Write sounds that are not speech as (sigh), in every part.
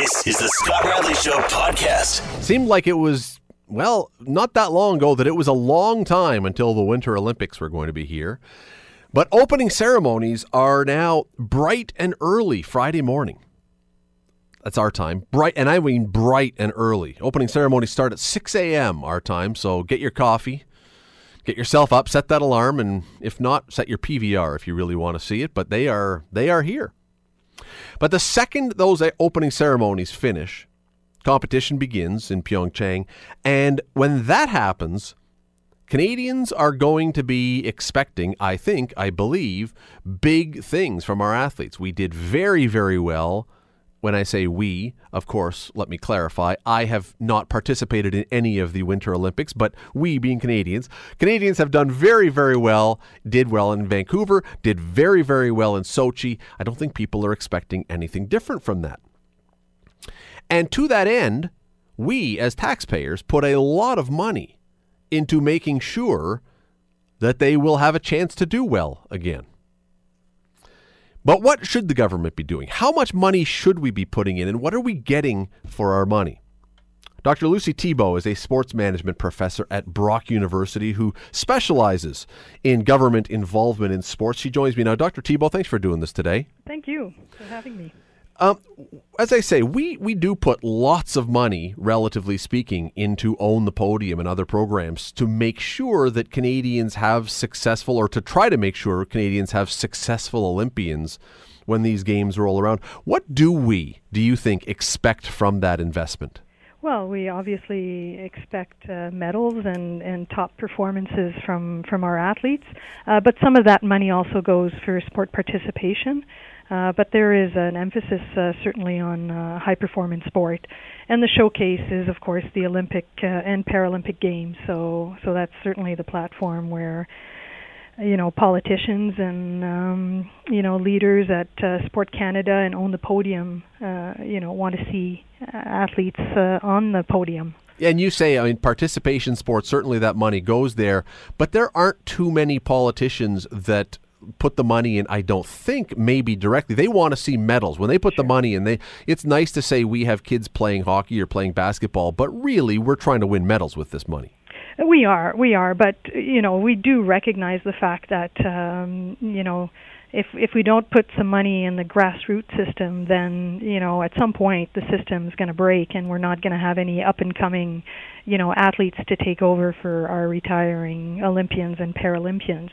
This is the Scott Radley Show podcast. Seemed like it was, well, not that long ago that it was a long time until the Winter Olympics were going to be here. But opening ceremonies are now bright and early Friday morning. That's our time. Bright, and I mean bright and early. Opening ceremonies start at 6 a.m. our time, so get your coffee, get yourself up, set that alarm, and if not, set your PVR if you really want to see it. But they are they are here. But the second those opening ceremonies finish, competition begins in Pyeongchang. And when that happens, Canadians are going to be expecting, I think, I believe, big things from our athletes. We did very, very well when I say we, of course, let me clarify, I have not participated in any of the Winter Olympics, but we being Canadians, Canadians have done very, very well, did well in Vancouver, did very, very well in Sochi. I don't think people are expecting anything different from that. And to that end, we as taxpayers put a lot of money into making sure that they will have a chance to do well again. But what should the government be doing? How much money should we be putting in, and what are we getting for our money? Dr. Lucie Thibault is a sports management professor at Brock University who specializes in government involvement in sports. She joins me now. Dr. Thibault, thanks for doing this today. Thank you for having me. Um, as I say, we, we do put lots of money, relatively speaking, into Own the Podium and other programs to make sure that Canadians have successful, or to try to make sure Canadians have successful Olympians when these games roll around. What do we, do you think, expect from that investment? Well, we obviously expect uh, medals and, and top performances from, from our athletes, uh, but some of that money also goes for sport participation. Uh, but there is an emphasis uh, certainly on uh, high performance sport, and the showcase is, of course, the Olympic uh, and Paralympic Games. So, so that's certainly the platform where, you know, politicians and um, you know leaders at uh, Sport Canada and Own the Podium, uh, you know, want to see athletes on the podium. And you say, I mean, participation sports, certainly that money goes there, but there aren't too many politicians that put the money in i don't think maybe directly. They want to see medals. When they put sure. the money in they it's nice to say we have kids playing hockey or playing basketball but really we're trying to win medals with this money. We are we are but you know we do recognize the fact that um you know if if we don't put some money in the grassroots system, then you know at some point the system's going to break, and we're not going to have any up and coming, you know, athletes to take over for our retiring Olympians and Paralympians.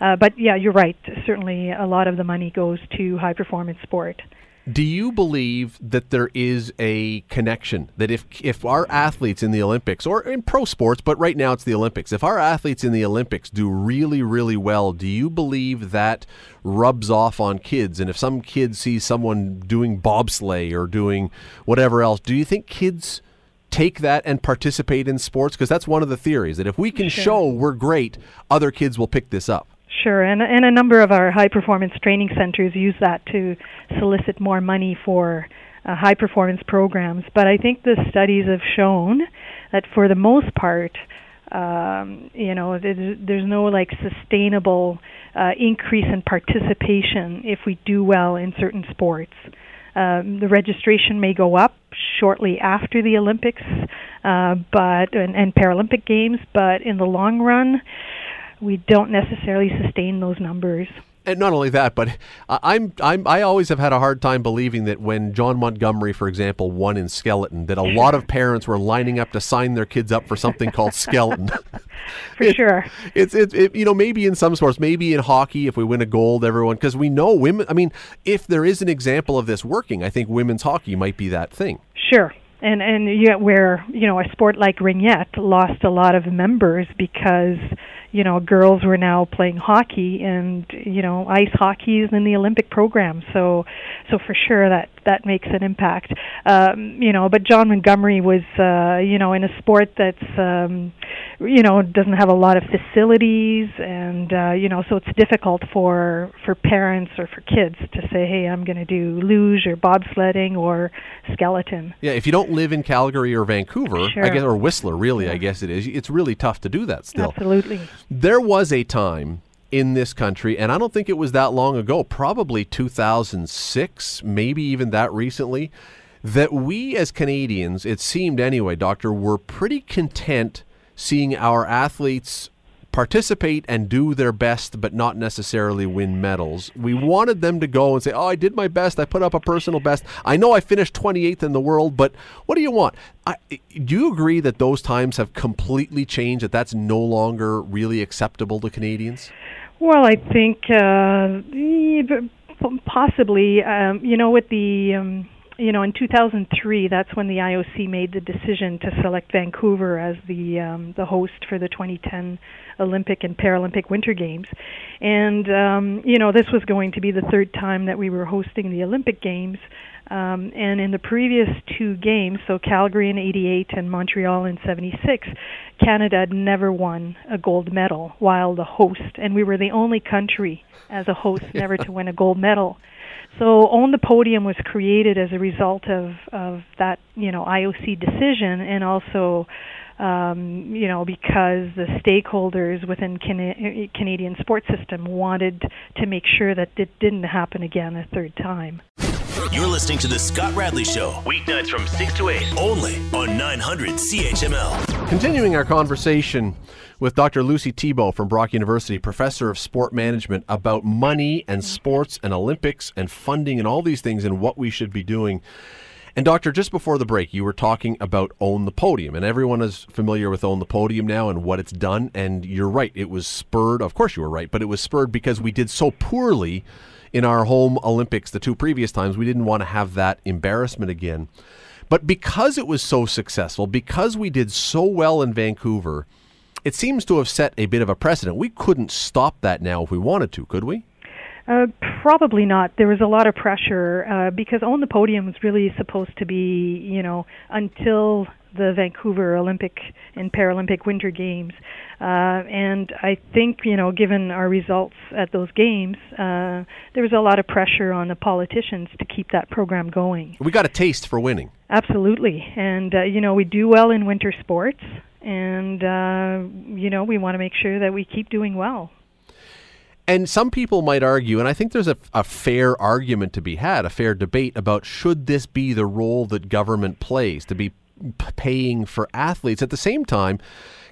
Uh, but yeah, you're right. Certainly, a lot of the money goes to high performance sport. Do you believe that there is a connection that if if our athletes in the Olympics or in pro sports, but right now it's the Olympics, if our athletes in the Olympics do really really well, do you believe that rubs off on kids? And if some kids see someone doing bobsleigh or doing whatever else, do you think kids take that and participate in sports? Because that's one of the theories that if we can sure. show we're great, other kids will pick this up. Sure, and and a number of our high performance training centers use that to solicit more money for uh, high performance programs. But I think the studies have shown that for the most part, um, you know, there's, there's no like sustainable uh, increase in participation if we do well in certain sports. Um, the registration may go up shortly after the Olympics, uh, but and, and Paralympic Games, but in the long run, we don't necessarily sustain those numbers. And not only that, but I'm I'm I always have had a hard time believing that when Jon Montgomery, for example, won in skeleton, that a lot of parents were lining up to sign their kids up for something called skeleton. (laughs) (laughs) for it, sure, it's it, it, you know maybe in some sports, maybe in hockey, if we win a gold, everyone because we know women. I mean, if there is an example of this working, I think women's hockey might be that thing. Sure, and and yet where you know a sport like ringette lost a lot of members because you know girls were now playing hockey and you know ice hockey is in the olympic program. So so for sure that that makes an impact. Um you know but jon montgomery was uh you know in a sport that's um you know doesn't have a lot of facilities and uh you know so it's difficult for for parents or for kids to say hey i'm going to do luge or bobsledding or skeleton yeah if you don't live in calgary or vancouver sure. i guess or whistler really yeah. i guess it is it's really tough to do that still absolutely there was a time in this country, and I don't think it was that long ago, probably 2006, maybe even that recently, that we as Canadians, it seemed anyway, Doctor, were pretty content seeing our athletes participate and do their best, but not necessarily win medals. We wanted them to go and say, Oh, I did my best. I put up a personal best. I know I finished 28th in the world, but what do you want? I, do you agree that those times have completely changed, that that's no longer really acceptable to Canadians? Well, I think uh, possibly, um, you know, with the. Um, you know, in 2003, that's when the IOC made the decision to select Vancouver as the um, the host for the 2010 Olympic and Paralympic Winter Games. And, um, you know, this was going to be the third time that we were hosting the Olympic Games. Um, and in the previous two games, so Calgary in 88 and Montreal in 76, Canada had never won a gold medal while the host. And we were the only country as a host (laughs) never to win a gold medal. So Own the Podium was created as a result of, of that, you know, IOC decision and also um, you know, because the stakeholders within Can- Canadian sports system wanted to make sure that it didn't happen again a third time. You're listening to the Scott Radley Show, weeknights from 6 to 8, only on 900 CHML. Continuing our conversation with Dr. Lucie Thibault from Brock University, professor of sport management, about money and sports and Olympics and funding and all these things and what we should be doing. And doctor, just before the break, you were talking about Own the Podium, and everyone is familiar with Own the Podium now and what it's done. And you're right, it was spurred. Of course, you were right, but it was spurred because we did so poorly in our home Olympics the two previous times. We didn't want to have that embarrassment again. But because it was so successful, because we did so well in Vancouver, it seems to have set a bit of a precedent. We couldn't stop that now if we wanted to, could we? Uh, probably not. There was a lot of pressure uh, because Own the Podium was really supposed to be, you know, until the Vancouver Olympic and Paralympic Winter Games. Uh, and I think, you know, given our results at those games, uh, there was a lot of pressure on the politicians to keep that program going. We got a taste for winning. Absolutely. And, uh, you know, we do well in winter sports. And, uh, you know, we want to make sure that we keep doing well. And some people might argue, and I think there's a, a, fair argument to be had, a fair debate about should this be the role that government plays to be paying for athletes. At the same time,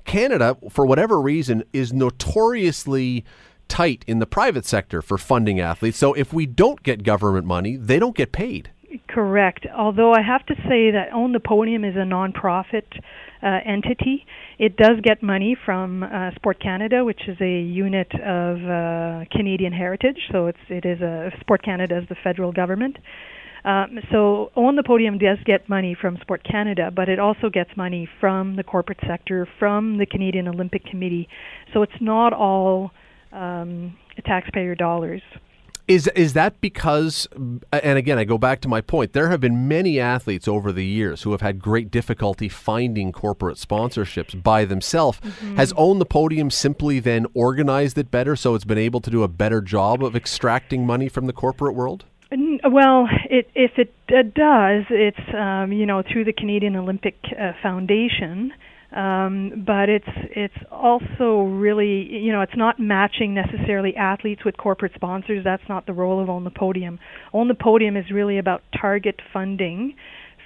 Canada, for whatever reason, is notoriously tight in the private sector for funding athletes. So if we don't get government money, they don't get paid. Correct. Although I have to say that Own the Podium is a nonprofit uh, entity. It does get money from uh, Sport Canada, which is a unit of uh, Canadian heritage. So it's it is a Sport Canada is the federal government. Um, so Own the Podium does get money from Sport Canada, but it also gets money from the corporate sector, from the Canadian Olympic Committee. So it's not all um, taxpayer dollars. Is is that because and again I go back to my point there have been many athletes over the years who have had great difficulty finding corporate sponsorships by themselves mm-hmm. has owned the podium simply then organized it better so it's been able to do a better job of extracting money from the corporate world well, it, if it does, it's um, you know through the Canadian Olympic uh, Foundation, um, but it's it's also really you know it's not matching necessarily athletes with corporate sponsors. That's not the role of Own the Podium. Own the Podium is really about target funding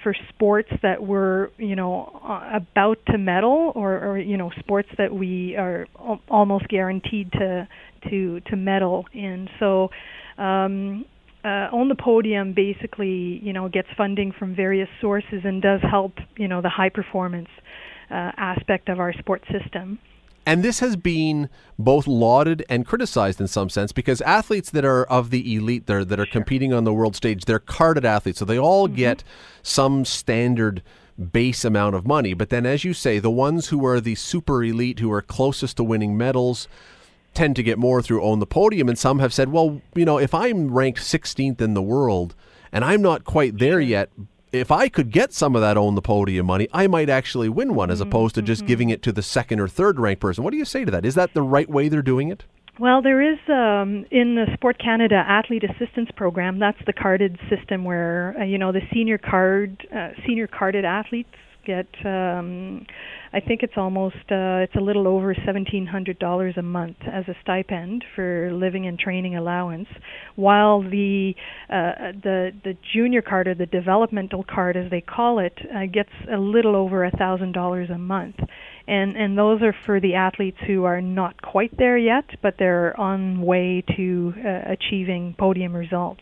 for sports that we're you know about to medal or, or you know sports that we are al- almost guaranteed to to to medal in. So. Um, uh, Own the Podium basically, you know, gets funding from various sources and does help, you know, the high performance uh, aspect of our sports system. And this has been both lauded and criticized in some sense because athletes that are of the elite there that are sure. competing on the world stage, they're carded athletes, so they all mm-hmm. get some standard base amount of money. But then, as you say, the ones who are the super elite, who are closest to winning medals, tend to get more through own the podium. And some have said, well, you know, if I'm ranked 16th in the world and I'm not quite there yet, if I could get some of that own the podium money, I might actually win one as mm-hmm. opposed to just giving it to the second or third ranked person. What do you say to that? Is that the right way they're doing it? Well, there is um, in the Sport Canada Athlete Assistance Program. That's the carded system where uh, you know the senior card, uh, senior carded athletes get um, I think it's almost uh, it's a little over seventeen hundred dollars a month as a stipend for living and training allowance, while the uh, the the junior card or the developmental card as they call it uh, gets a little over a thousand dollars a month and and those are for the athletes who are not quite there yet, but they're on way to uh, achieving podium results.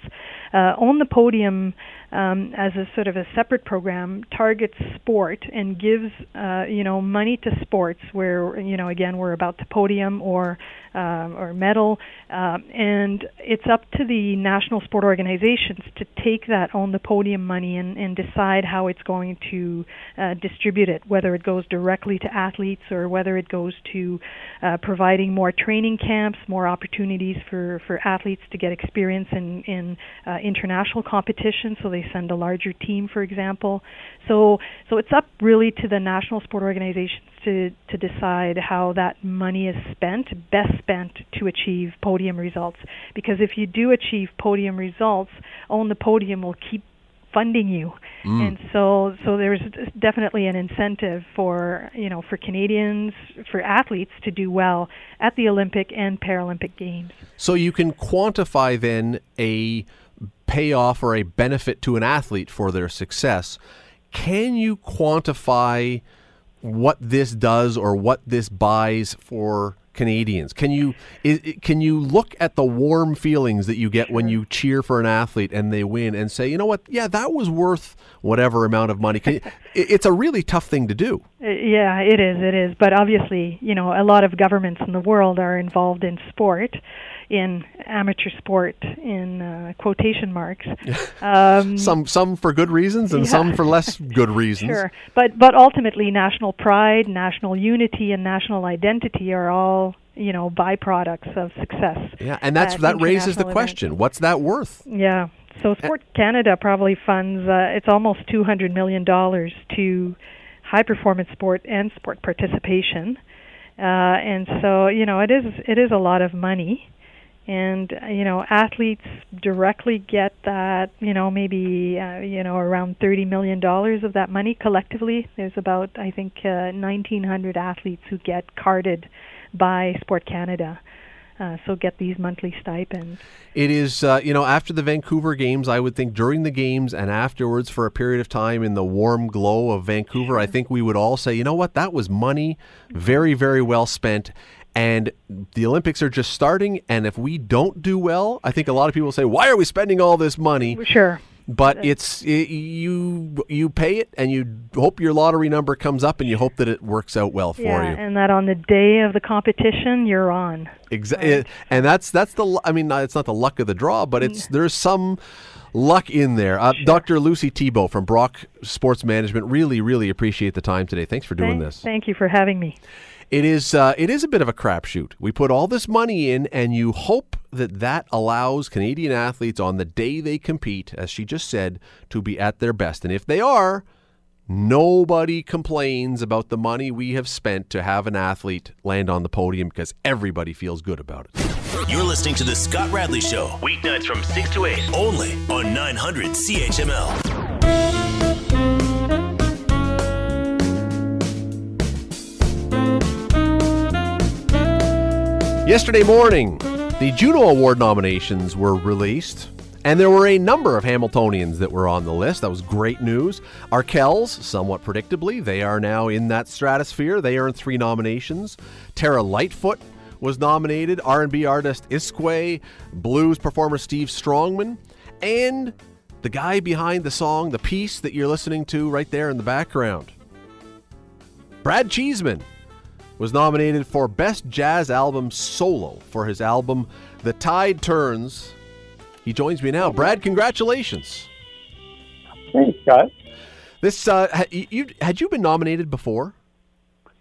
Uh, Own the Podium um, as a sort of a separate program targets sport and gives uh, you know money to sports where you know again we're about the podium or um, or medal, um, and it's up to the national sport organizations to take that Own the Podium money and, and decide how it's going to uh, distribute it, whether it goes directly to athletes or whether it goes to uh, providing more training camps, more opportunities for, for athletes to get experience in, in uh, international competition, so they send a larger team, for example. So, so it's up really to the national sport organizations to, to decide how that money is spent, best spent to achieve podium results. Because if you do achieve podium results, Own the Podium will keep funding you. Mm. And so so there's definitely an incentive for, you know, for Canadians, for athletes to do well at the Olympic and Paralympic games. So you can quantify then a payoff or a benefit to an athlete for their success. Can you quantify what this does or what this buys for Canadians? Can you is, can you look at the warm feelings that you get when you cheer for an athlete and they win and say, you know what, yeah, that was worth whatever amount of money? Can, (laughs) it's a really tough thing to do. Uh, yeah, it is. It is. But obviously, you know, a lot of governments in the world are involved in sport in amateur sport in uh, quotation marks. (laughs) Um, (laughs) some some for good reasons and yeah. some for less good (laughs) reasons. Sure, but but ultimately, national pride, national unity, and national identity are all you know byproducts of success. Yeah, and that's that raises the question. What's that worth? Yeah. So Sport Canada probably funds uh, it's almost two hundred million dollars to high performance sport and sport participation. Uh, and so you know it is it is a lot of money and you know athletes directly get that you know maybe uh, you know around 30 million dollars of that money collectively there's about i think uh, 1900 athletes who get carded by sport canada uh, so get these monthly stipends. It is, uh, you know, after the Vancouver games, I would think during the games and afterwards for a period of time in the warm glow of Vancouver, I think we would all say, you know what, that was money very, very well spent. And the Olympics are just starting, and if we don't do well, I think a lot of people say, "Why are we spending all this money?" Sure. But it's it, you you pay it, and you hope your lottery number comes up, and you hope that it works out well for yeah, you. and that on the day of the competition, you're on. Exactly, right? and that's that's the. I mean, it's not the luck of the draw, but it's mm. there's some luck in there. Uh, sure. Dr. Lucie Thibault from Brock Sports Management, really, really appreciate the time today. Thanks for doing thank, this. Thank you for having me it is uh, it is a bit of a crapshoot. We put all this money in, and you hope that that allows Canadian athletes on the day they compete, as she just said, to be at their best. And if they are, nobody complains about the money we have spent to have an athlete land on the podium because everybody feels good about it. You're listening to the Scott Radley Show, weeknights from six to eight, only on 900 CHML. Yesterday morning, the Juno Award nominations were released, and there were a number of Hamiltonians that were on the list. That was great news. Arkells, somewhat predictably, they are now in that stratosphere. They earned three nominations. Terra Lightfoot was nominated, R&B artist Iskwē, blues performer Steve Strongman, and the guy behind the song, the piece that you're listening to right there in the background. Brad Cheeseman was nominated for Best Jazz Album Solo for his album The Tide Turns. He joins me now. Brad, congratulations. Thanks, Scott. This uh, you had you been nominated before?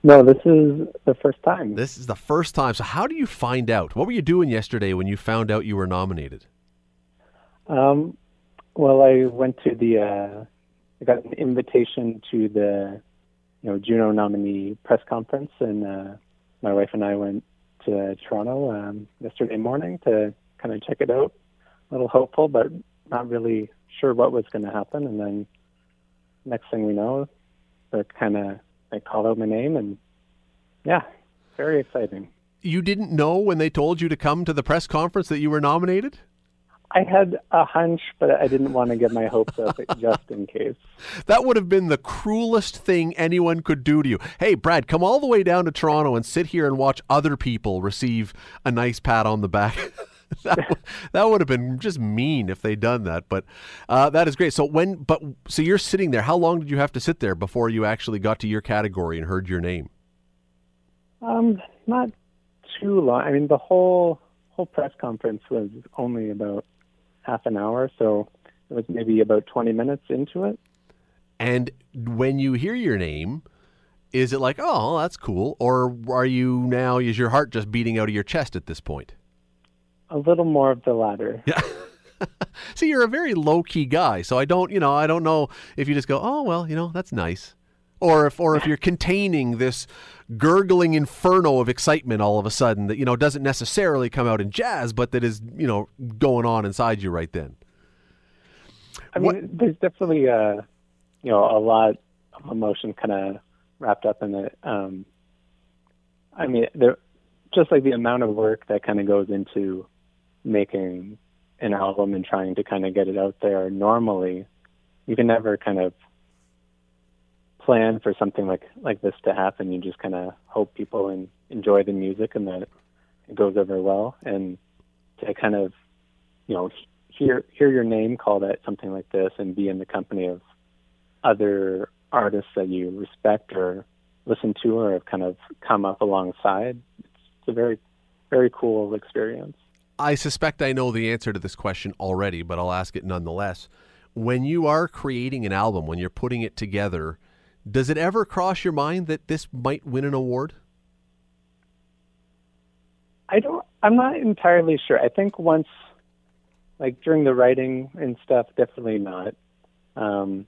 No, this is the first time. This is the first time. So, how do you find out? What were you doing yesterday when you found out you were nominated? Um, well, I went to the. Uh, I got an invitation to the you know Juno nominee press conference, and uh, my wife and I went to Toronto um, yesterday morning to kind of check it out. A little hopeful, but not really sure what was going to happen. And then next thing we know, they're kind of they called out my name, and yeah, very exciting. You didn't know when they told you to come to the press conference that you were nominated? I had a hunch, but I didn't want to get my hopes up (laughs) just in case. That would have been the cruelest thing anyone could do to you. Hey, Brad, come all the way down to Toronto and sit here and watch other people receive a nice pat on the back. (laughs) that, would, that would have been just mean if they'd done that. But uh, that is great. So when, but so you're sitting there. How long did you have to sit there before you actually got to your category and heard your name? Um, not too long. I mean, the whole whole press conference was only about half an hour, so it was maybe about 20 minutes into it. And when you hear your name, is it like, oh, that's cool? Or are you now, is your heart just beating out of your chest at this point? A little more of the latter. Yeah. (laughs) See, you're a very low key guy, so I don't, you know, I don't know if you just go, oh, well, you know, that's nice. Or if, or if you're containing this gurgling inferno of excitement all of a sudden that you know doesn't necessarily come out in jazz, but that is you know going on inside you right then. I mean, what? there's definitely a uh, you know a lot of emotion kind of wrapped up in it. Um, I mean, there just like the amount of work that kind of goes into making an album and trying to kind of get it out there. Normally, you can never kind of plan for something like like this to happen. You just kind of hope people enjoy the music and that it goes over well. And to kind of, you know, hear hear your name called at something like this and be in the company of other artists that you respect or listen to or have kind of come up alongside. It's a very very cool experience. I suspect I know the answer to this question already, but I'll ask it nonetheless. When you are creating an album, when you're putting it together, does it ever cross your mind that this might win an award? I don't. I'm not entirely sure. I think once, like during the writing and stuff, definitely not. Um,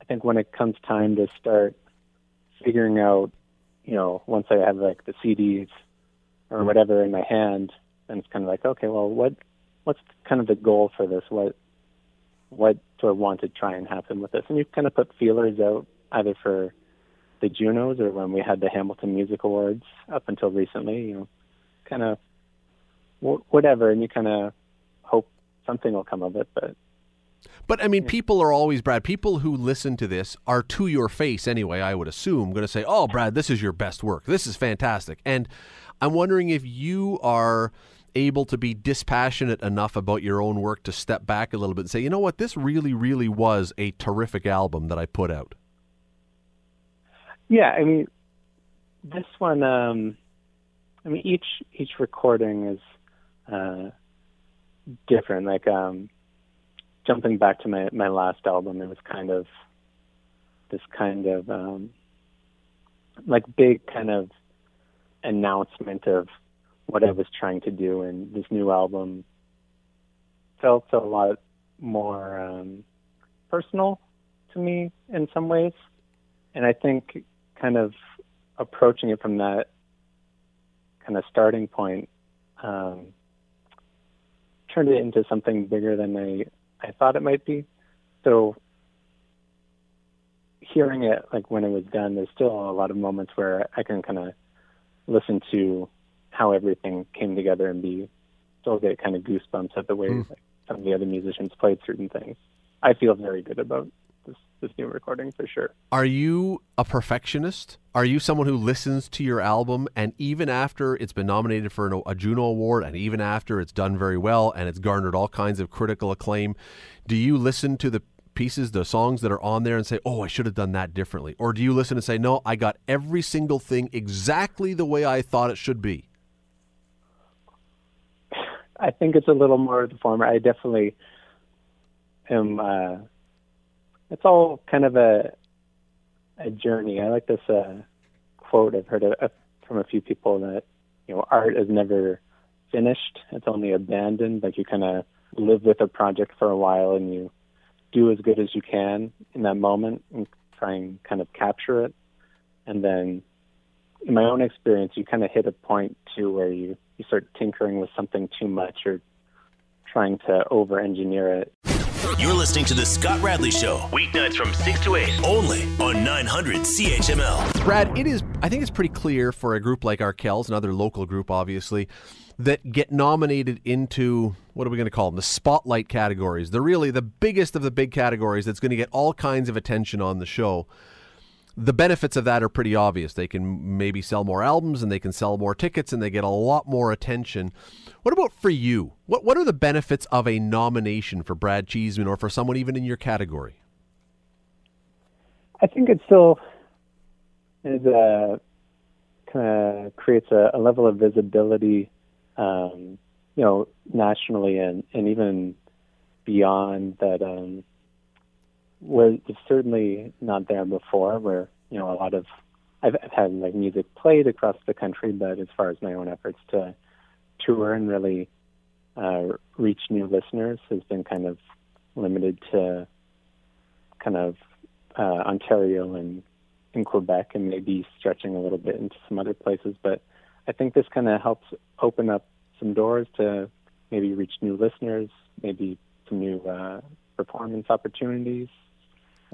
I think when it comes time to start figuring out, you know, once I have like the CDs or whatever in my hand, then it's kind of like, okay, well, what, what's kind of the goal for this? What, what do I want to try and happen with this? And you kind of put feelers out either for the Junos or when we had the Hamilton Music Awards up until recently, you know, kind of whatever, and you kind of hope something will come of it, but. But I mean, people are always, Brad, people who listen to this are to your face anyway, I would assume, going to say, oh, Brad, this is your best work. This is fantastic. And I'm wondering if you are able to be dispassionate enough about your own work to step back a little bit and say, you know what, this really, really was a terrific album that I put out. Yeah, I mean, this one. Um, I mean, each each recording is uh, different. Like um, jumping back to my my last album, it was kind of this kind of um, like big kind of announcement of what I was trying to do, and this new album felt a lot more um, personal to me in some ways, and I think kind of approaching it from that kind of starting point um, turned it into something bigger than I, I thought it might be. So hearing it like when it was done, there's still a lot of moments where I can kind of listen to how everything came together and be still get kind of goosebumps at the way mm. like, some of the other musicians played certain things. I feel very good about this this new recording for sure. Are you a perfectionist? Are you someone who listens to your album and even after it's been nominated for an, a Juno Award and even after it's done very well and it's garnered all kinds of critical acclaim, do you listen to the pieces, the songs that are on there and say, "Oh, I should have done that differently," or do you listen and say, "No, I got every single thing exactly the way I thought it should be"? I think it's a little more of the former. I definitely am. Uh, it's all kind of a a journey. I like this uh, quote I've heard a, from a few people that you know art is never finished; it's only abandoned. Like you kind of live with a project for a while and you do as good as you can in that moment and try and kind of capture it, and then in my own experience, you kind of hit a point too where you you start tinkering with something too much or trying to over engineer it You're listening to The Scott Radley Show, weeknights from 6 to 8, only on 900 CHML. Brad, it is, I think it's pretty clear for a group like Arkells, another local group, obviously, that get nominated into what are we going to call them? The spotlight categories. They're really the biggest of the big categories that's going to get all kinds of attention on the show. The benefits of that are pretty obvious. They can maybe sell more albums and they can sell more tickets and they get a lot more attention. What about for you? What what are the benefits of a nomination for Brad Cheeseman or for someone even in your category? I think it still is a kind of creates a, a level of visibility um, you know, nationally and, and even beyond that um, was certainly not there before. Where you know a lot of I've, I've had like music played across the country, but as far as my own efforts to tour and really uh, reach new listeners has been kind of limited to kind of uh, Ontario and in Quebec, and maybe stretching a little bit into some other places. But I think this kind of helps open up some doors to maybe reach new listeners, maybe some new uh, performance opportunities.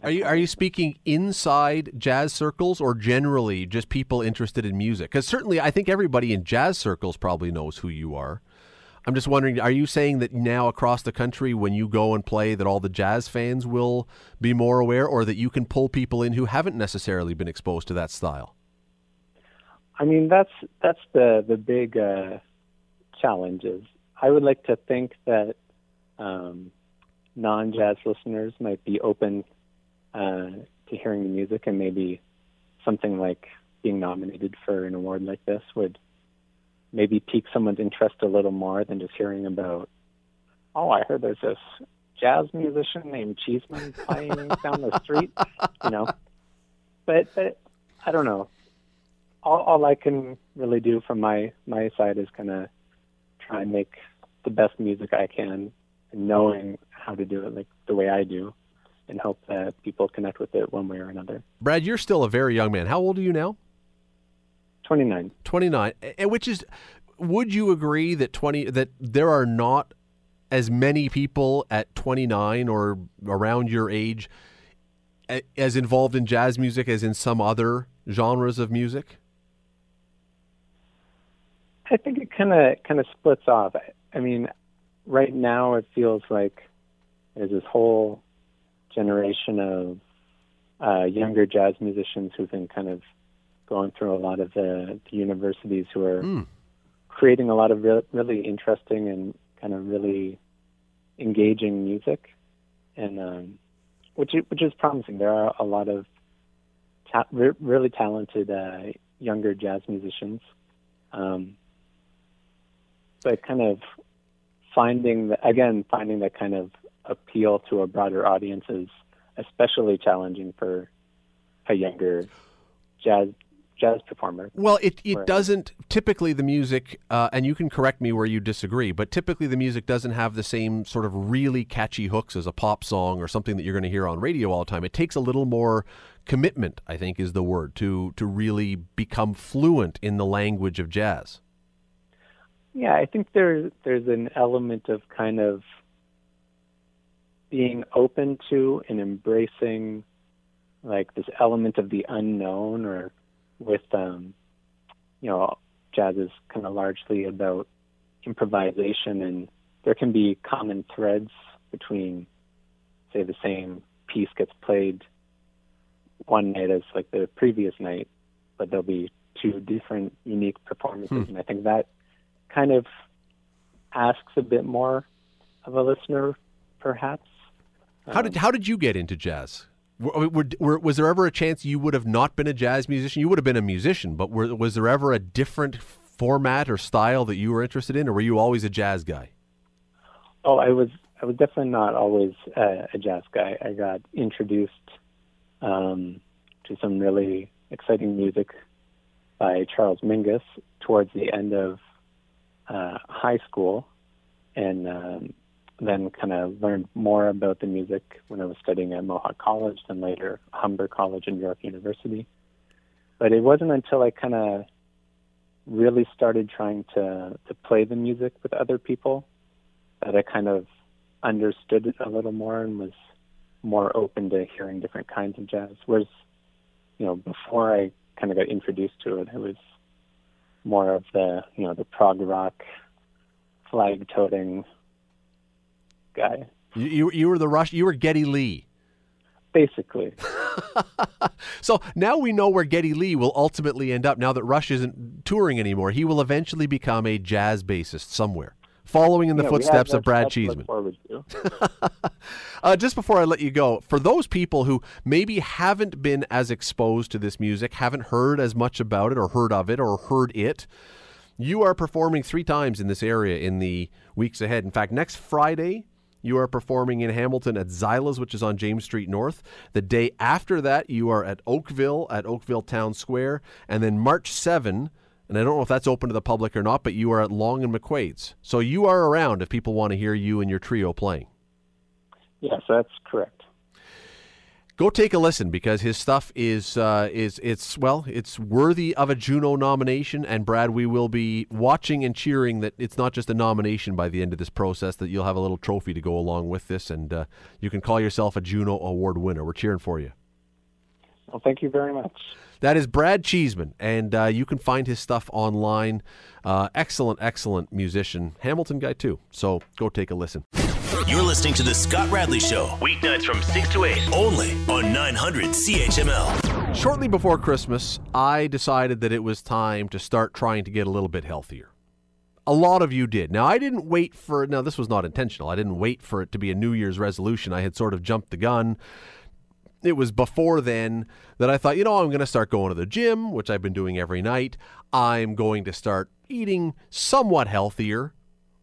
Are you are you speaking inside jazz circles or generally just people interested in music? Because certainly, I think everybody in jazz circles probably knows who you are. I'm just wondering, are you saying that now across the country, when you go and play, that all the jazz fans will be more aware, or that you can pull people in who haven't necessarily been exposed to that style? I mean, that's that's the the big uh. I would like to think that um, non-jazz listeners might be open uh, to hearing the music, and maybe something like being nominated for an award like this would maybe pique someone's interest a little more than just hearing about. Oh, I heard there's this jazz musician named Cheeseman (laughs) playing down the street, you know. But, but I don't know. All, all I can really do from my my side is kind of try and make the best music I can, knowing how to do it like the way I do, and help that people connect with it one way or another. Brad, you're still a very young man. How old are you now? 29. 29. And Which is, would you agree that 20 that there are not as many people at 29 or around your age as involved in jazz music as in some other genres of music? I think it kind of kind of splits off. I mean, right now it feels like there's this whole generation of uh, younger jazz musicians who've been kind of going through a lot of the, the universities who are mm. creating a lot of re- really interesting and kind of really engaging music, and um, which which is promising. There are a lot of ta- re- really talented uh, younger jazz musicians. Um, but kind of finding the, again finding that kind of appeal to a broader audience is especially challenging for a younger jazz jazz performer. Well, it, it doesn't typically the music, uh, and you can correct me where you disagree, but typically the music doesn't have the same sort of really catchy hooks as a pop song or something that you're going to hear on radio all the time. It takes a little more commitment, I think, is the word to to really become fluent in the language of jazz. Yeah, I think there's there's an element of kind of being open to and embracing like this element of the unknown or with um you know jazz is kind of largely about improvisation and there can be common threads between say the same piece gets played one night as like the previous night but there'll be two different unique performances hmm. and i think that kind of asks a bit more of a listener, perhaps. How did um, how did you get into jazz? Were, were, were, was there ever a chance you would have not been a jazz musician? You would have been a musician, but was there ever a different format or style that you were interested in, or were you always a jazz guy? Oh, I was. I was definitely not always a, a jazz guy. I got introduced um, to some really exciting music by Charles Mingus towards the end of uh, high school, and um, then kind of learned more about the music when I was studying at Mohawk College, then later Humber College and York University. But it wasn't until I kind of really started trying to to play the music with other people that I kind of understood it a little more and was more open to hearing different kinds of jazz. Whereas, you know, before I kind of got introduced to it, it was more of the, you know, the prog rock, flag toting guy. You, you, you were the Rush. You were Geddy Lee. Basically. (laughs) so now we know where Geddy Lee will ultimately end up. Now that Rush isn't touring anymore, he will eventually become a jazz bassist somewhere following in the Yeah, footsteps of Brad Cheeseman. (laughs) Uh, just before I let you go, for those people who maybe haven't been as exposed to this music, haven't heard as much about it or heard of it or heard it, you are performing three times in this area in the weeks ahead. In fact, next Friday, you are performing in Hamilton at Zyla's, which is on James Street North. The day after that, you are at Oakville at Oakville Town Square. And then March 7, and I don't know if that's open to the public or not, but you are at Long and McQuade's. So you are around if people want to hear you and your trio playing. yes, that's correct. Go take a listen because his stuff is uh, is it's well it's worthy of a Juno nomination and Brad we will be watching and cheering that it's not just a nomination by the end of this process that you'll have a little trophy to go along with this and uh, you can call yourself a Juno award winner. We're cheering for you. Well, thank you very much. that is Brad Cheeseman and uh, you can find his stuff online. Uh, excellent excellent musician. Hamilton guy too. So go take a listen You're listening to The Scott Radley Show, weeknights from 6 to 8, only on 900 CHML. Shortly before Christmas, I decided that it was time to start trying to get a little bit healthier. A lot of you did. Now, I didn't wait for, now, this was not intentional. I didn't wait for it to be a New Year's resolution. I had sort of jumped the gun. It was before then that I thought, you know, I'm going to start going to the gym, which I've been doing every night. I'm going to start eating somewhat healthier.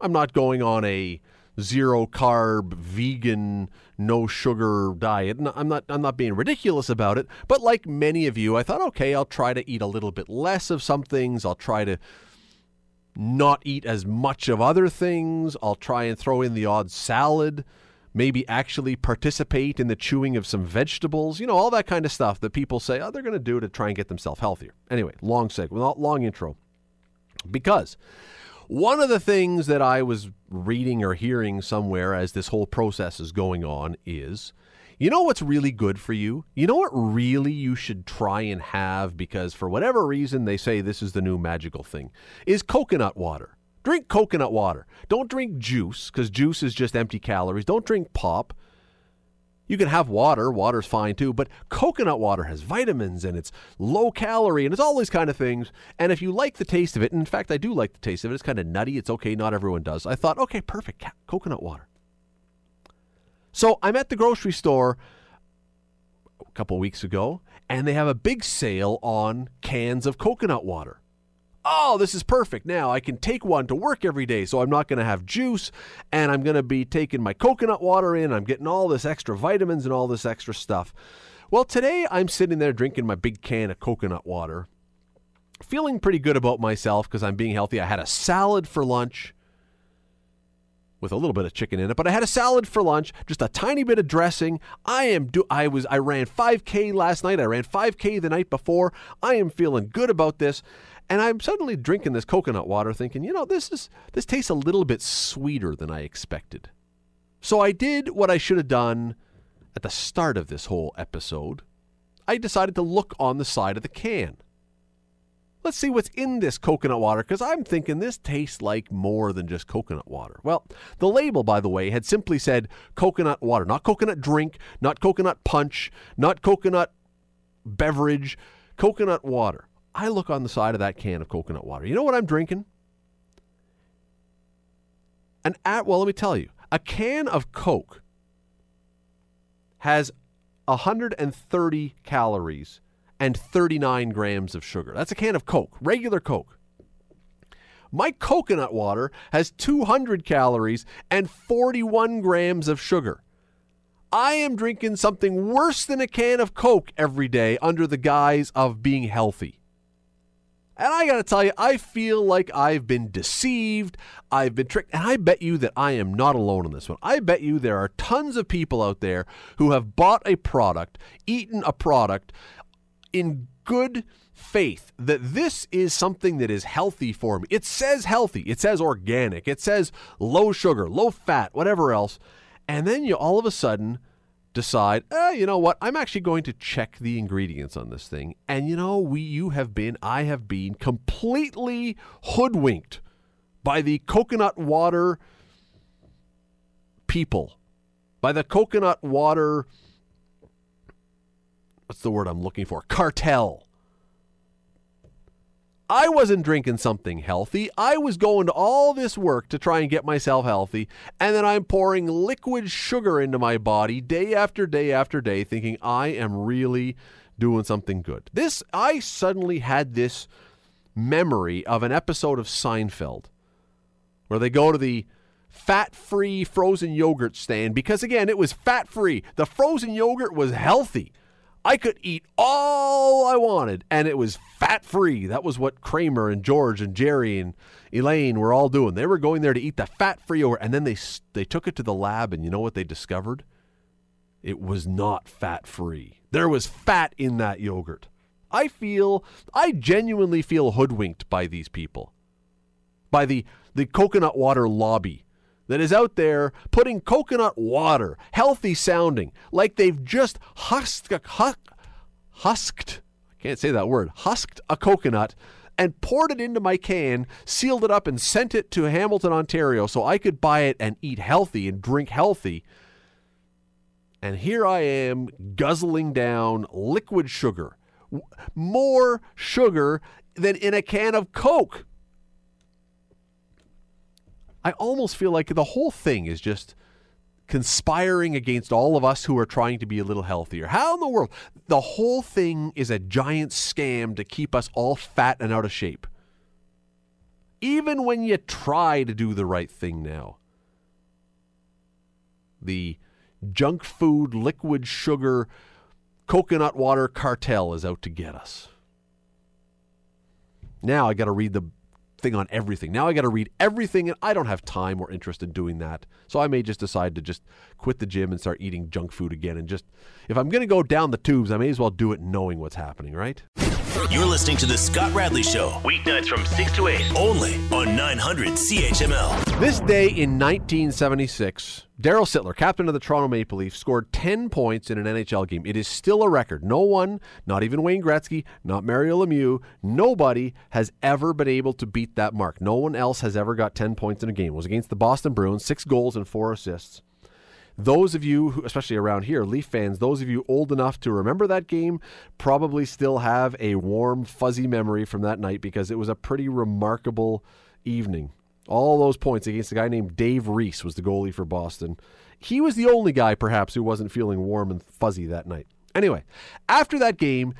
I'm not going on a zero carb, vegan, no sugar diet. And I'm not I'm not being ridiculous about it, but like many of you, I thought, okay, I'll try to eat a little bit less of some things. I'll try to not eat as much of other things. I'll try and throw in the odd salad, maybe actually participate in the chewing of some vegetables, you know, all that kind of stuff that people say, oh, they're going to do to try and get themselves healthier. Anyway, long segment, long intro. Because one of the things that I was reading or hearing somewhere as this whole process is going on is you know what's really good for you? You know what really you should try and have because for whatever reason they say this is the new magical thing is coconut water. Drink coconut water. Don't drink juice because juice is just empty calories. Don't drink pop. You can have water, water's fine too, but coconut water has vitamins and it's low calorie and it's all these kind of things. And if you like the taste of it, and in fact, I do like the taste of it, it's kind of nutty, it's okay, not everyone does. I thought, okay, perfect, coconut water. So I'm at the grocery store a couple weeks ago, and they have a big sale on cans of coconut water. Oh, this is perfect. Now I can take one to work every day, so I'm not going to have juice, and I'm going to be taking my coconut water in. I'm getting all this extra vitamins and all this extra stuff. Well, today I'm sitting there drinking my big can of coconut water, feeling pretty good about myself because I'm being healthy. I had a salad for lunch with a little bit of chicken in it, but I had a salad for lunch, just a tiny bit of dressing. I am do I was I ran 5k last night. I ran 5k the night before. I am feeling good about this. And I'm suddenly drinking this coconut water thinking, you know, this is this tastes a little bit sweeter than I expected. So I did what I should have done at the start of this whole episode. I decided to look on the side of the can. Let's see what's in this coconut water because I'm thinking this tastes like more than just coconut water. Well, the label, by the way, had simply said coconut water, not coconut drink, not coconut punch, not coconut beverage, coconut water. I look on the side of that can of coconut water. You know what I'm drinking? An at well, let me tell you, a can of Coke has 130 calories and 39 grams of sugar. That's a can of Coke, regular Coke. My coconut water has 200 calories and 41 grams of sugar. I am drinking something worse than a can of Coke every day under the guise of being healthy. And I got to tell you, I feel like I've been deceived. I've been tricked. And I bet you that I am not alone on this one. I bet you there are tons of people out there who have bought a product, eaten a product in good faith that this is something that is healthy for me. It says healthy, it says organic, it says low sugar, low fat, whatever else. And then you all of a sudden decide, eh, you know what? I'm actually going to check the ingredients on this thing. And you know, we you have been, I have been completely hoodwinked by the coconut water people, by the coconut water what's the word I'm looking for? Cartel. I wasn't drinking something healthy. I was going to all this work to try and get myself healthy, and then I'm pouring liquid sugar into my body day after day after day, thinking I am really doing something good. This, I suddenly had this memory of an episode of Seinfeld where they go to the fat free frozen yogurt stand because, again, it was fat free. The frozen yogurt was healthy. I could eat all I wanted, and it was fat free. That was what Kramer and George and Jerry and Elaine were all doing. They were going there to eat the fat free yogurt, and then they they took it to the lab, and you know what they discovered? It was not fat free. There was fat in that yogurt. I feel, I genuinely feel hoodwinked by these people, by the the coconut water lobby that is out there putting coconut water, healthy sounding, like they've just husked, husked, I can't say that word, husked a coconut and poured it into my can, sealed it up, and sent it to Hamilton, Ontario so I could buy it and eat healthy and drink healthy. And here I am guzzling down liquid sugar. More sugar than in a can of Coke. I almost feel like the whole thing is just conspiring against all of us who are trying to be a little healthier. How in the world? The whole thing is a giant scam to keep us all fat and out of shape. Even when you try to do the right thing now. The junk food, liquid sugar, coconut water cartel is out to get us. Now I got to read the thing on everything. Now I got to read everything, and I don't have time or interest in doing that. So I may just decide to just quit the gym and start eating junk food again. And just, if I'm going to go down the tubes, I may as well do it knowing what's happening, right? You're listening to The Scott Radley Show, weeknights from 6 to 8, only on 900 CHML. This day in 1976, Darryl Sittler, captain of the Toronto Maple Leafs, scored 10 points in an NHL game. It is still a record. No one, not even Wayne Gretzky, not Mario Lemieux, nobody has ever been able to beat that mark. No one else has ever got 10 points in a game. It was against the Boston Bruins, six goals and four assists. Those of you, who, especially around here, Leaf fans, those of you old enough to remember that game, probably still have a warm, fuzzy memory from that night because it was a pretty remarkable evening. All those points against a guy named Dave Reece was the goalie for Boston. He was the only guy, perhaps, who wasn't feeling warm and fuzzy that night. Anyway, after that game,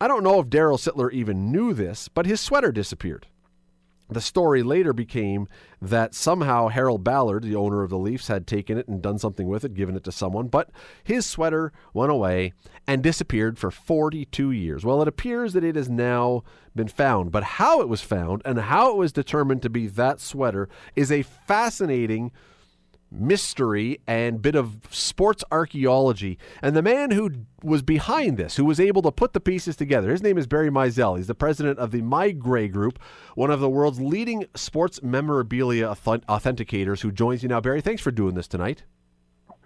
I don't know if Darryl Sittler even knew this, but his sweater disappeared. The story later became that somehow Harold Ballard, the owner of the Leafs, had taken it and done something with it, given it to someone, but his sweater went away and disappeared for 42 years. Well, it appears that it has now been found, but how it was found and how it was determined to be that sweater is a fascinating mystery and bit of sports archaeology. And the man who was behind this, who was able to put the pieces together, his name is Barry Meisel. He's the president of the MeiGray Group, one of the world's leading sports memorabilia authenticators, who joins you now. Barry, thanks for doing this tonight.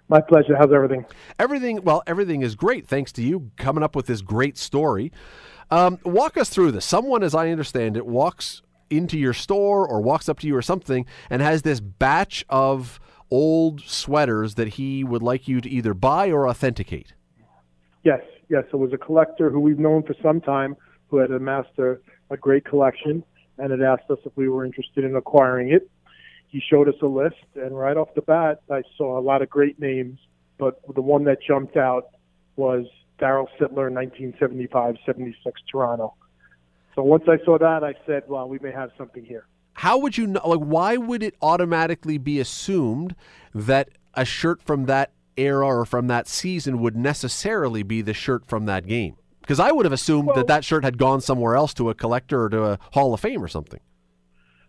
My pleasure. How's everything? Everything, well, everything is great. Thanks to you coming up with this great story. Um, walk us through this. Someone, as I understand it, walks into your store or walks up to you or something and has this batch of old sweaters that he would like you to either buy or authenticate. Yes, yes. It was a collector who we've known for some time who had amassed a, a great collection and had asked us if we were interested in acquiring it. He showed us a list, and right off the bat, I saw a lot of great names, but the one that jumped out was Darryl Sittler, 1975 76 Toronto. So once I saw that, I said, well, we may have something here how would you know? Like, why would it automatically be assumed that a shirt from that era or from that season would necessarily be the shirt from that game? Because I would have assumed well, that that shirt had gone somewhere else to a collector or to a Hall of Fame or something.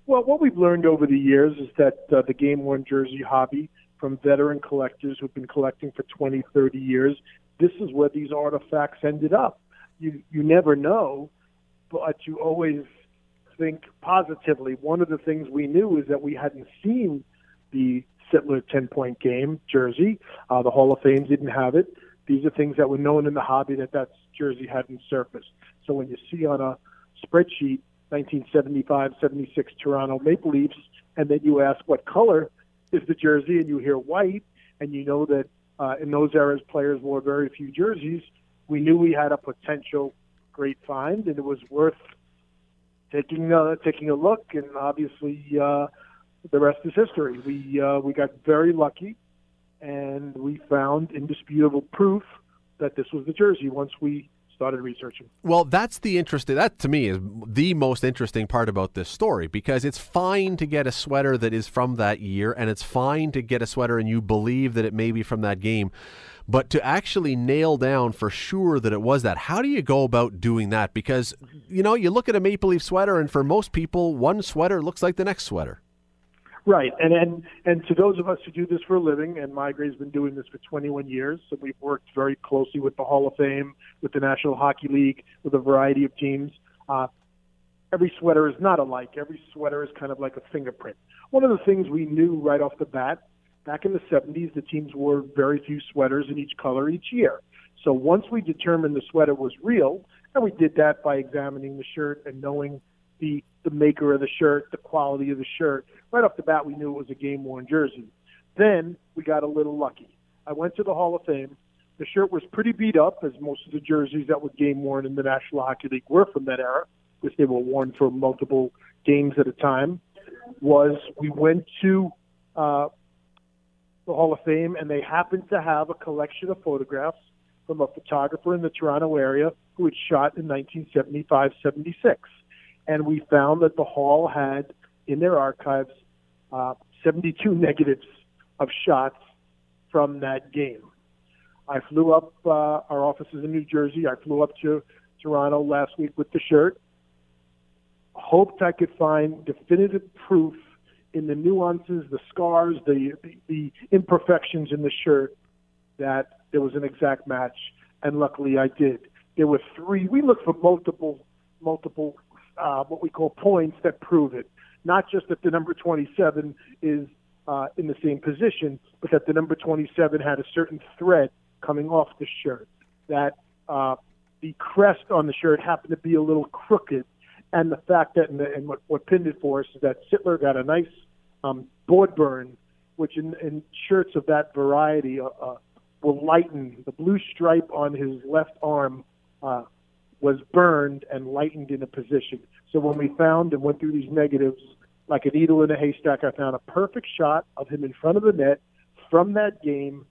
Well, what we've learned over the years is that uh, the game worn jersey hobby from veteran collectors who've been collecting for 20, 30 years, this is where these artifacts ended up. You you never know, but you always think positively. One of the things we knew is that we hadn't seen the Sittler 10 point game jersey. Uh, the Hall of Fame didn't have it. These are things that were known in the hobby that that jersey hadn't surfaced. So when you see on a spreadsheet 1975 76 Toronto Maple Leafs, and then you ask what color is the jersey, and you hear white, and you know that uh, in those eras players wore very few jerseys, we knew we had a potential great find, and it was worth taking uh, taking a look. And obviously, uh, the rest is history. We uh, we got very lucky, and we found indisputable proof that this was the jersey once we started researching. Well, that's the interesting. That to me is the most interesting part about this story because it's fine to get a sweater that is from that year, and it's fine to get a sweater and you believe that it may be from that game. But to actually nail down for sure that it was that, how do you go about doing that? Because, you know, you look at a Maple Leaf sweater, and for most people, one sweater looks like the next sweater. Right, and and and to those of us who do this for a living, and MeiGray's been doing this for 21 years, so we've worked very closely with the Hall of Fame, with the National Hockey League, with a variety of teams. Uh, every sweater is not alike. Every sweater is kind of like a fingerprint. One of the things we knew right off the bat, back in the 70s, the teams wore very few sweaters in each color each year. So once we determined the sweater was real, and we did that by examining the shirt and knowing the the maker of the shirt, the quality of the shirt. Right off the bat, we knew it was a game worn jersey. Then we got a little lucky. I went to the Hall of Fame. The shirt was pretty beat up, as most of the jerseys that were game worn in the National Hockey League were from that era, because they were worn for multiple games at a time. Was we went to uh, the Hall of Fame, and they happened to have a collection of photographs from a photographer in the Toronto area who had shot in 1975 76 and we found that the hall had in their archives uh, 72 (laughs) negatives of shots from that game. I flew up, uh, our offices in New Jersey. I flew up to Toronto last week with the shirt. Hoped I could find definitive proof in the nuances, the scars, the, the, the imperfections in the shirt that there was an exact match. And luckily I did. There were three, we looked for multiple, multiple uh, what we call points that prove it. Not just that the number 27 is uh, in the same position, but that the number 27 had a certain thread coming off the shirt. That uh, the crest on the shirt happened to be a little crooked, and the fact that, and, the, and what, what pinned it for us is that Sittler got a nice um, board burn, which in, in shirts of that variety uh, uh, will lighten. The blue stripe on his left arm uh, was burned and lightened in a position. So when we found and went through these negatives, like a needle in a haystack, I found a perfect shot of him in front of the net from that game,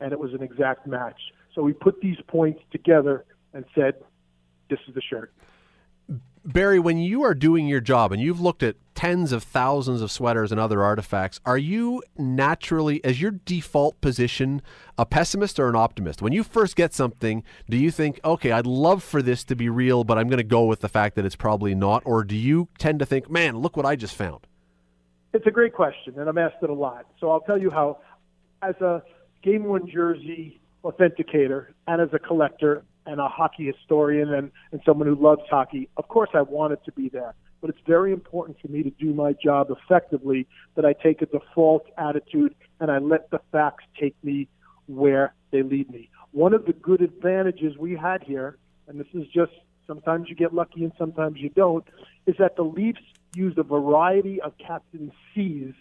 and it was an exact match. So we put these points together and said, this is the shirt. Barry, when you are doing your job and you've looked at tens of thousands of sweaters and other artifacts, are you naturally, as your default position, a pessimist or an optimist? When you first get something, do you think, okay, I'd love for this to be real, but I'm going to go with the fact that it's probably not? Or do you tend to think, man, look what I just found? It's a great question, and I'm asked it a lot. So I'll tell you how, as a game worn jersey authenticator and as a collector, and a hockey historian and, and someone who loves hockey, of course I want it to be there. But it's very important for me to do my job effectively that I take a default attitude and I let the facts take me where they lead me. One of the good advantages we had here, and this is just sometimes you get lucky and sometimes you don't, is that the Leafs used a variety of Captain C's,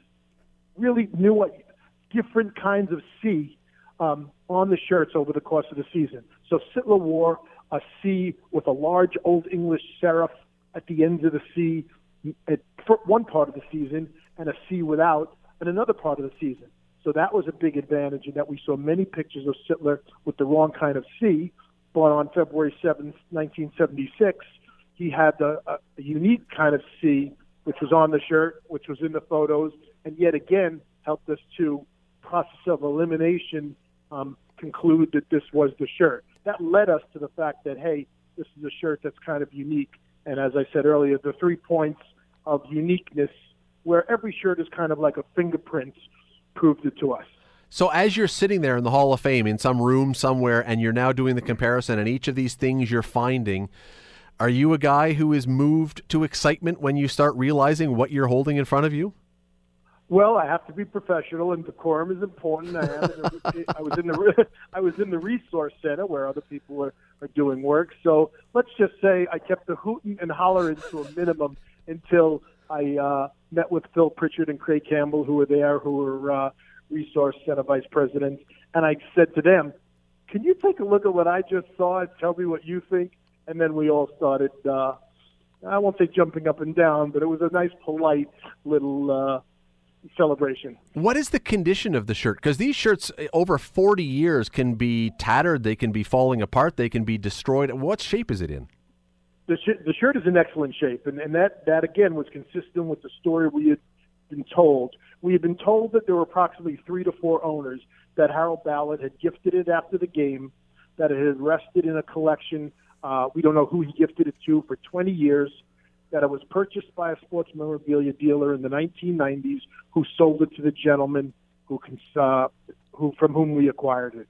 really new, different kinds of C um, on the shirts over the course of the season. So Sittler wore a C with a large Old English serif at the ends of the C at one part of the season and a C without in another part of the season. So that was a big advantage in that we saw many pictures of Sittler with the wrong kind of C. But on February 7th, 1976, he had a, a unique kind of C, which was on the shirt, which was in the photos, and yet again helped us to process of elimination um, conclude that this was the shirt. That led us to the fact that, hey, this is a shirt that's kind of unique. And as I said earlier, the three points of uniqueness, where every shirt is kind of like a fingerprint, proved it to us. So, as you're sitting there in the Hall of Fame in some room somewhere, and you're now doing the comparison, and each of these things you're finding, are you a guy who is moved to excitement when you start realizing what you're holding in front of you? Well, I have to be professional, and decorum is important. I, the, I was in the (laughs) I was in the resource center where other people are, are doing work. So let's just say I kept the hooting and hollering to a minimum until I uh, met with Phil Pritchard and Craig Campbell, who were there, who were uh, resource center vice presidents, and I said to them, "Can you take a look at what I just saw and tell me what you think?" And then we all started. Uh, I won't say jumping up and down, but it was a nice, polite little. Uh, celebration. What is the condition of the shirt? Because these shirts eh, over 40 years can be tattered, they can be falling apart, they can be destroyed. What shape is it in? The, sh- the shirt is in excellent shape, and, and that, that again was consistent with the story we had been told. We had been told that there were approximately three to four owners that Harold Ballard had gifted it after the game, that it had rested in a collection. Uh, we don't know who he gifted it to for 20 years that it was purchased by a sports memorabilia dealer in the 1990s who sold it to the gentleman who, uh, who from whom we acquired it.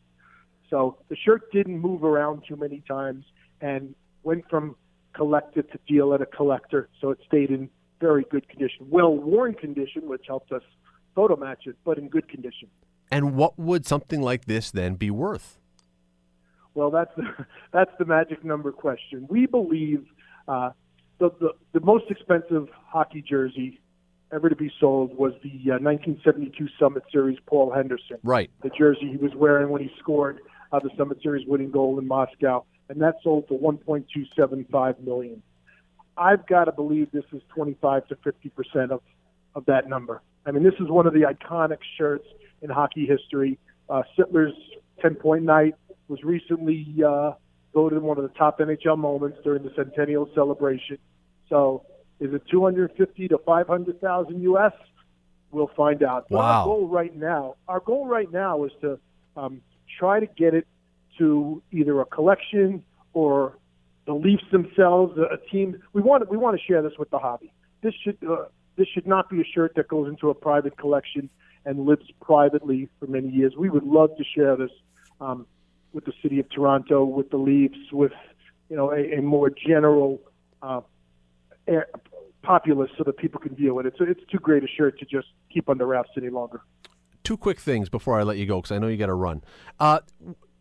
So the shirt didn't move around too many times and went from collector to dealer to collector, so it stayed in very good condition, well worn condition, which helped us photo match it, but in good condition. And what would something like this then be worth? Well, that's the, (laughs) that's the magic number question. We believe uh, the, the, the most expensive hockey jersey ever to be sold was the uh, 1972 Summit Series Paul Henderson. Right. The jersey he was wearing when he scored uh, the Summit Series winning goal in Moscow, and that sold for 1.275 million. I've got to believe this is 25 to 50 percent of of that number. I mean, this is one of the iconic shirts in hockey history. Uh, Sittler's 10 point night was recently uh, voted one of the top NHL moments during the centennial celebration. So, is it 250 to 500,000 US? We'll find out. Wow. our goal right now, our goal right now is to um, try to get it to either a collection or the Leafs themselves, a team. We want we want to share this with the hobby. This should uh, this should not be a shirt that goes into a private collection and lives privately for many years. We would love to share this um, with the city of Toronto, with the Leafs, with you know a, a more general uh, air, populace, so that people can view it. It's it's too great a shirt to just keep under wraps any longer. Two quick things before I let you go, because I know you got to run. Uh,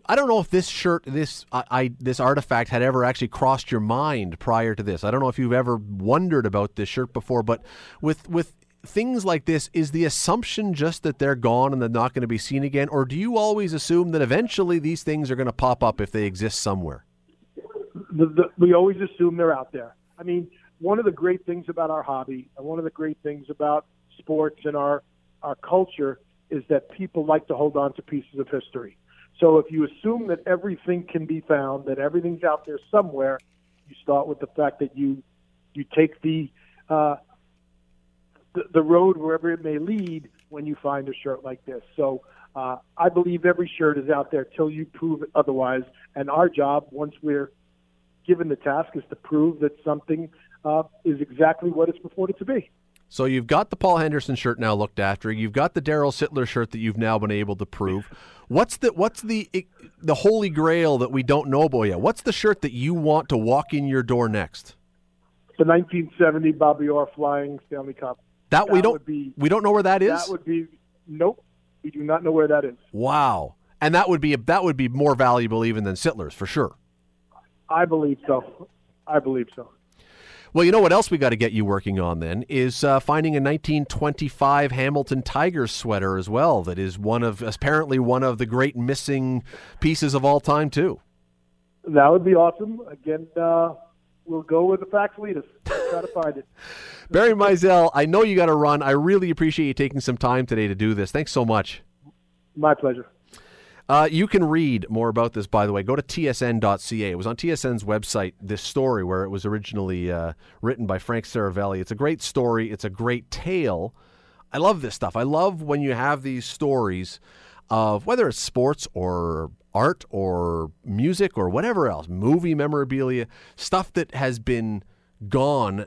I don't know if this shirt, this I, I, this artifact had ever actually crossed your mind prior to this. I don't know if you've ever wondered about this shirt before, but with with things like this, is the assumption just that they're gone and they're not going to be seen again, or do you always assume that eventually these things are going to pop up if they exist somewhere? The, the, we always assume they're out there. I mean, one of the great things about our hobby and one of the great things about sports and our our culture is that people like to hold on to pieces of history. So if you assume that everything can be found, that everything's out there somewhere, you start with the fact that you you take the uh, the, the road wherever it may lead when you find a shirt like this. So uh, I believe every shirt is out there till you prove it otherwise. And our job, once we're given the task, is to prove that something uh, is exactly what it's purported to be. So you've got the Paul Henderson shirt now looked after. You've got the Darryl Sittler shirt that you've now been able to prove. What's the what's the the holy grail that we don't know about yet? What's the shirt that you want to walk in your door next? The 1970 Bobby Orr Flying Stanley Cup. That, that we don't be, we don't know where that is. That would be nope. We do not know where that is. Wow, and that would be that would be more valuable even than Sittler's for sure. I believe so. I believe so. Well, you know what else we got to get you working on then is uh, finding a 1925 Hamilton Tigers sweater as well. That is one of apparently one of the great missing pieces of all time too. That would be awesome. Again, uh, we'll go where the facts lead us. Try to find it. (laughs) Barry Meisel, I know you got to run. I really appreciate you taking some time today to do this. Thanks so much. My pleasure. Uh, you can read more about this, by the way. Go to tsn.ca. It was on TSN's website, this story, where it was originally uh, written by Frank Seravalli. It's a great story, it's a great tale. I love this stuff. I love when you have these stories of whether it's sports or art or music or whatever else, movie memorabilia, stuff that has been gone,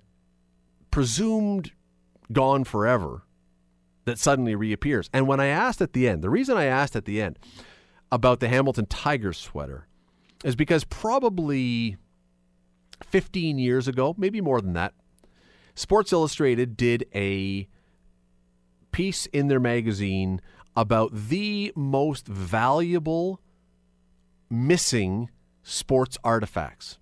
presumed gone forever, that suddenly reappears. And when I asked at the end, the reason I asked at the end about the Hamilton Tigers sweater is because probably 15 years ago, maybe more than that, Sports Illustrated did a piece in their magazine about the most valuable missing sports artifacts.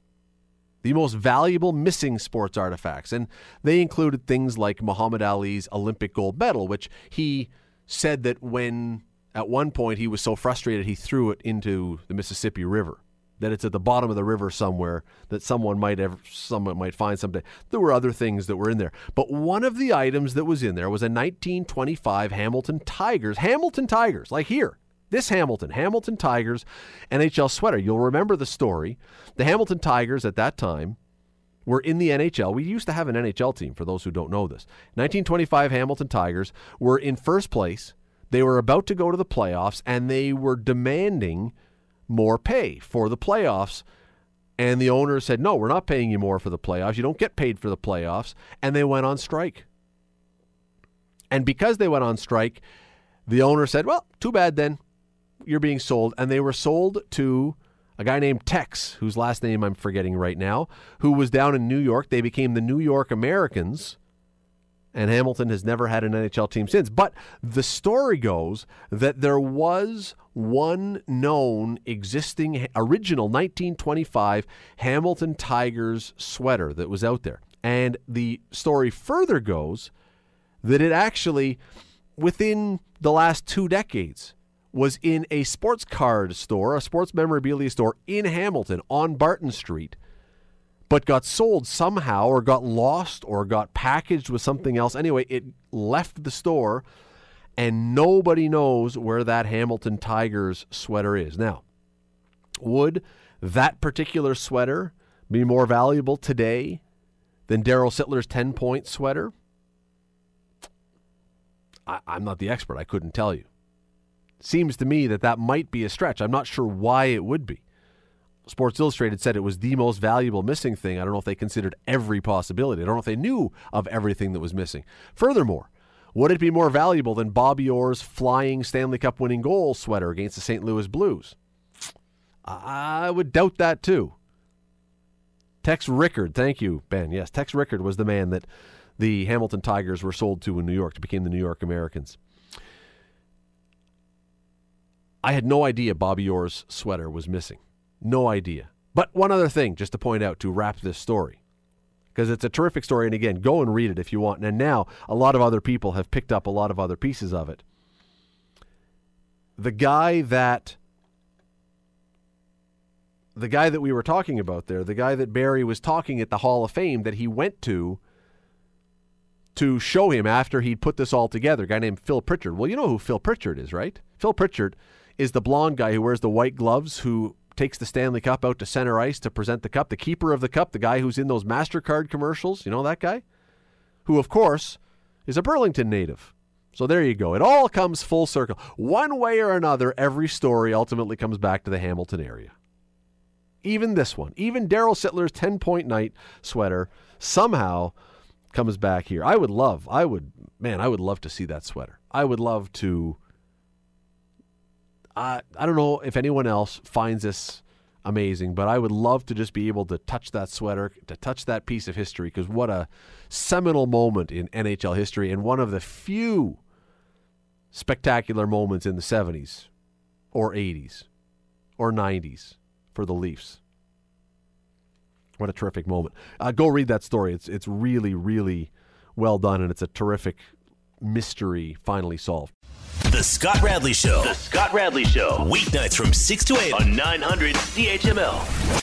The most valuable missing sports artifacts. And they included things like Muhammad Ali's Olympic gold medal, which he said that when at one point he was so frustrated he threw it into the Mississippi River that it's at the bottom of the river somewhere that someone might ever someone might find someday. There were other things that were in there, but one of the items that was in there was a 1925 Hamilton Tigers, Hamilton Tigers, like here. This Hamilton, Hamilton Tigers NHL sweater. You'll remember the story. The Hamilton Tigers at that time were in the NHL. We used to have an NHL team for those who don't know this. 1925 Hamilton Tigers were in first place. They were about to go to the playoffs and they were demanding more pay for the playoffs. And the owner said, No, we're not paying you more for the playoffs. You don't get paid for the playoffs. And they went on strike. And because they went on strike, the owner said, Well, too bad then. You're being sold. And they were sold to a guy named Tex, whose last name I'm forgetting right now, who was down in New York. They became the New York Americans and Hamilton has never had an NHL team since. But the story goes that there was one known existing original 1925 Hamilton Tigers sweater that was out there. And the story further goes that it actually, within the last two decades, was in a sports card store, a sports memorabilia store in Hamilton on Barton Street but got sold somehow or got lost or got packaged with something else. Anyway, it left the store and nobody knows where that Hamilton Tigers sweater is. Now, would that particular sweater be more valuable today than Darryl Sittler's 10 point sweater? I, am not the expert. I couldn't tell you. Seems to me that that might be a stretch. I'm not sure why it would be. Sports Illustrated said it was the most valuable missing thing. I don't know if they considered every possibility. I don't know if they knew of everything that was missing. Furthermore, would it be more valuable than Bobby Orr's flying Stanley Cup winning goal sweater against the St. Louis Blues? I would doubt that too. Tex Rickard, thank you, Ben. Yes, Tex Rickard was the man that the Hamilton Tigers were sold to in New York to become the New York Americans. I had no idea Bobby Orr's sweater was missing. No idea. But one other thing, just to point out to wrap this story, because it's a terrific story. And again, go and read it if you want. And now a lot of other people have picked up a lot of other pieces of it. The guy that the guy that we were talking about there, the guy that Barry was talking at the Hall of Fame that he went to to show him after he'd put this all together, a guy named Phil Pritchard. Well, you know who Phil Pritchard is, right? Phil Pritchard is the blonde guy who wears the white gloves who takes the Stanley Cup out to center ice to present the cup, the keeper of the cup, the guy who's in those MasterCard commercials, you know that guy? Who, of course, is a Burlington native. So there you go. It all comes full circle. One way or another, every story ultimately comes back to the Hamilton area. Even this one, even Darryl Sittler's 10 point night sweater somehow comes back here. I would love, I would, man, I would love to see that sweater. I would love to I I don't know if anyone else finds this amazing, but I would love to just be able to touch that sweater, to touch that piece of history, because what a seminal moment in NHL history and one of the few spectacular moments in the 70s or 80s or 90s for the Leafs. What a terrific moment. Uh, go read that story. It's, it's really, really well done, and it's a terrific mystery finally solved. The Scott Radley Show. The Scott Radley Show. Weeknights from 6 to 8 on 900 CHML.